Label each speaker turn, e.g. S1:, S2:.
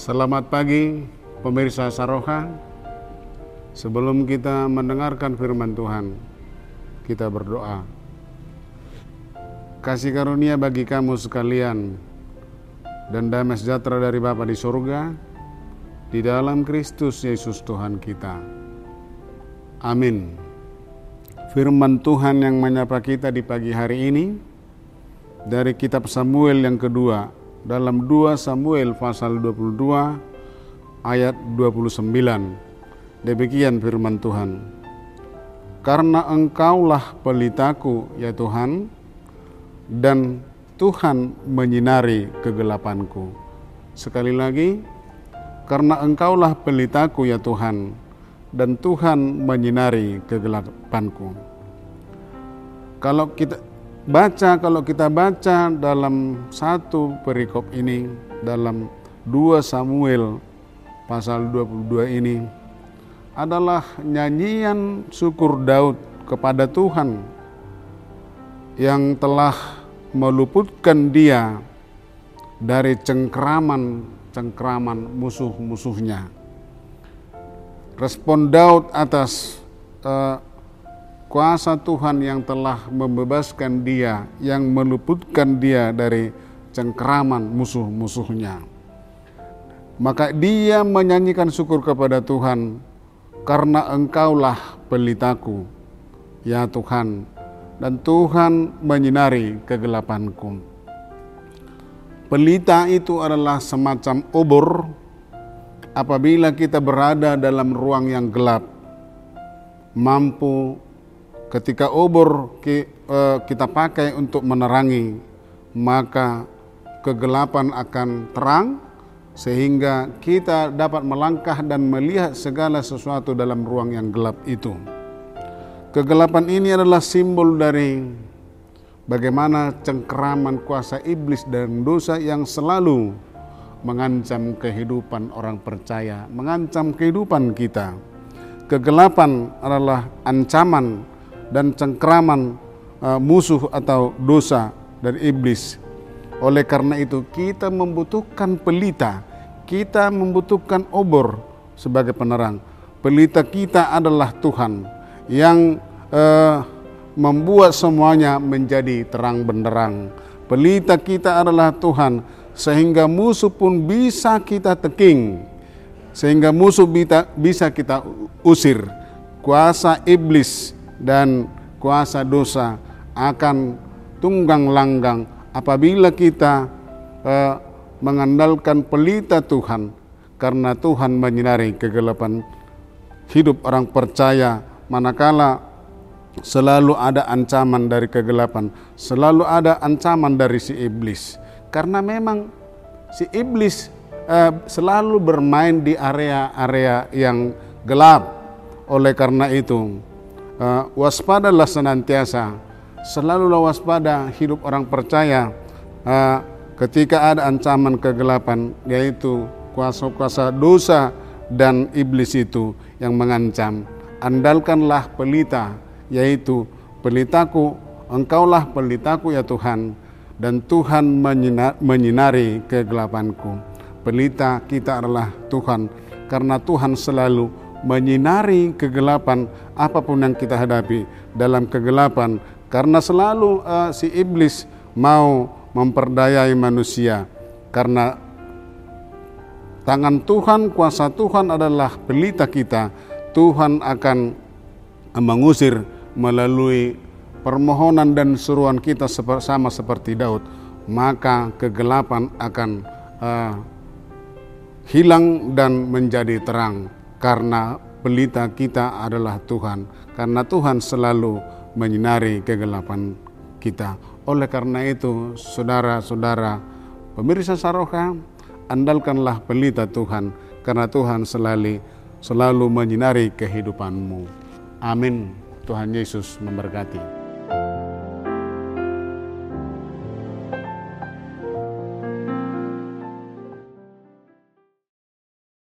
S1: Selamat pagi pemirsa Saroha. Sebelum kita mendengarkan firman Tuhan, kita berdoa. Kasih karunia bagi kamu sekalian dan damai sejahtera dari Bapa di surga di dalam Kristus Yesus Tuhan kita. Amin. Firman Tuhan yang menyapa kita di pagi hari ini dari kitab Samuel yang kedua dalam 2 Samuel pasal 22 ayat 29. Demikian firman Tuhan. Karena engkaulah pelitaku ya Tuhan dan Tuhan menyinari kegelapanku. Sekali lagi, karena engkaulah pelitaku ya Tuhan dan Tuhan menyinari kegelapanku. Kalau kita baca kalau kita baca dalam satu perikop ini dalam 2 Samuel pasal 22 ini adalah nyanyian syukur Daud kepada Tuhan yang telah meluputkan dia dari cengkraman cengkraman musuh-musuhnya. Respon Daud atas uh, kuasa Tuhan yang telah membebaskan dia, yang meluputkan dia dari cengkeraman musuh-musuhnya. Maka dia menyanyikan syukur kepada Tuhan, karena engkaulah pelitaku, ya Tuhan, dan Tuhan menyinari kegelapanku. Pelita itu adalah semacam obor apabila kita berada dalam ruang yang gelap, mampu Ketika obor eh, kita pakai untuk menerangi, maka kegelapan akan terang sehingga kita dapat melangkah dan melihat segala sesuatu dalam ruang yang gelap itu. Kegelapan ini adalah simbol dari bagaimana cengkeraman kuasa iblis dan dosa yang selalu mengancam kehidupan orang percaya, mengancam kehidupan kita. Kegelapan adalah ancaman dan cengkraman uh, musuh atau dosa dari iblis. Oleh karena itu kita membutuhkan pelita, kita membutuhkan obor sebagai penerang. Pelita kita adalah Tuhan yang uh, membuat semuanya menjadi terang benderang. Pelita kita adalah Tuhan sehingga musuh pun bisa kita teking, sehingga musuh bisa kita usir. Kuasa iblis dan kuasa dosa akan tunggang langgang apabila kita uh, mengandalkan pelita Tuhan karena Tuhan menyinari kegelapan hidup orang percaya. Manakala selalu ada ancaman dari kegelapan selalu ada ancaman dari si iblis. Karena memang si iblis uh, selalu bermain di area-area yang gelap. Oleh karena itu uh, waspadalah senantiasa, selalulah waspada hidup orang percaya uh, ketika ada ancaman kegelapan, yaitu kuasa-kuasa dosa dan iblis itu yang mengancam. Andalkanlah pelita, yaitu pelitaku, engkaulah pelitaku ya Tuhan, dan Tuhan menyinari kegelapanku. Pelita kita adalah Tuhan, karena Tuhan selalu menyinari kegelapan apa pun yang kita hadapi dalam kegelapan. Karena selalu uh, si iblis mau memperdayai manusia. Karena tangan Tuhan kuasa Tuhan adalah pelita kita Tuhan akan mengusir melalui permohonan dan seruan kita sama seperti Daud. Maka kegelapan akan uh, hilang dan menjadi terang karena pelita kita adalah Tuhan, karena Tuhan selalu menyinari kegelapan kita. Oleh karena itu, saudara-saudara, pemirsa Saroha, andalkanlah pelita Tuhan, karena Tuhan selalu selalu menyinari kehidupanmu. Amin. Tuhan Yesus memberkati.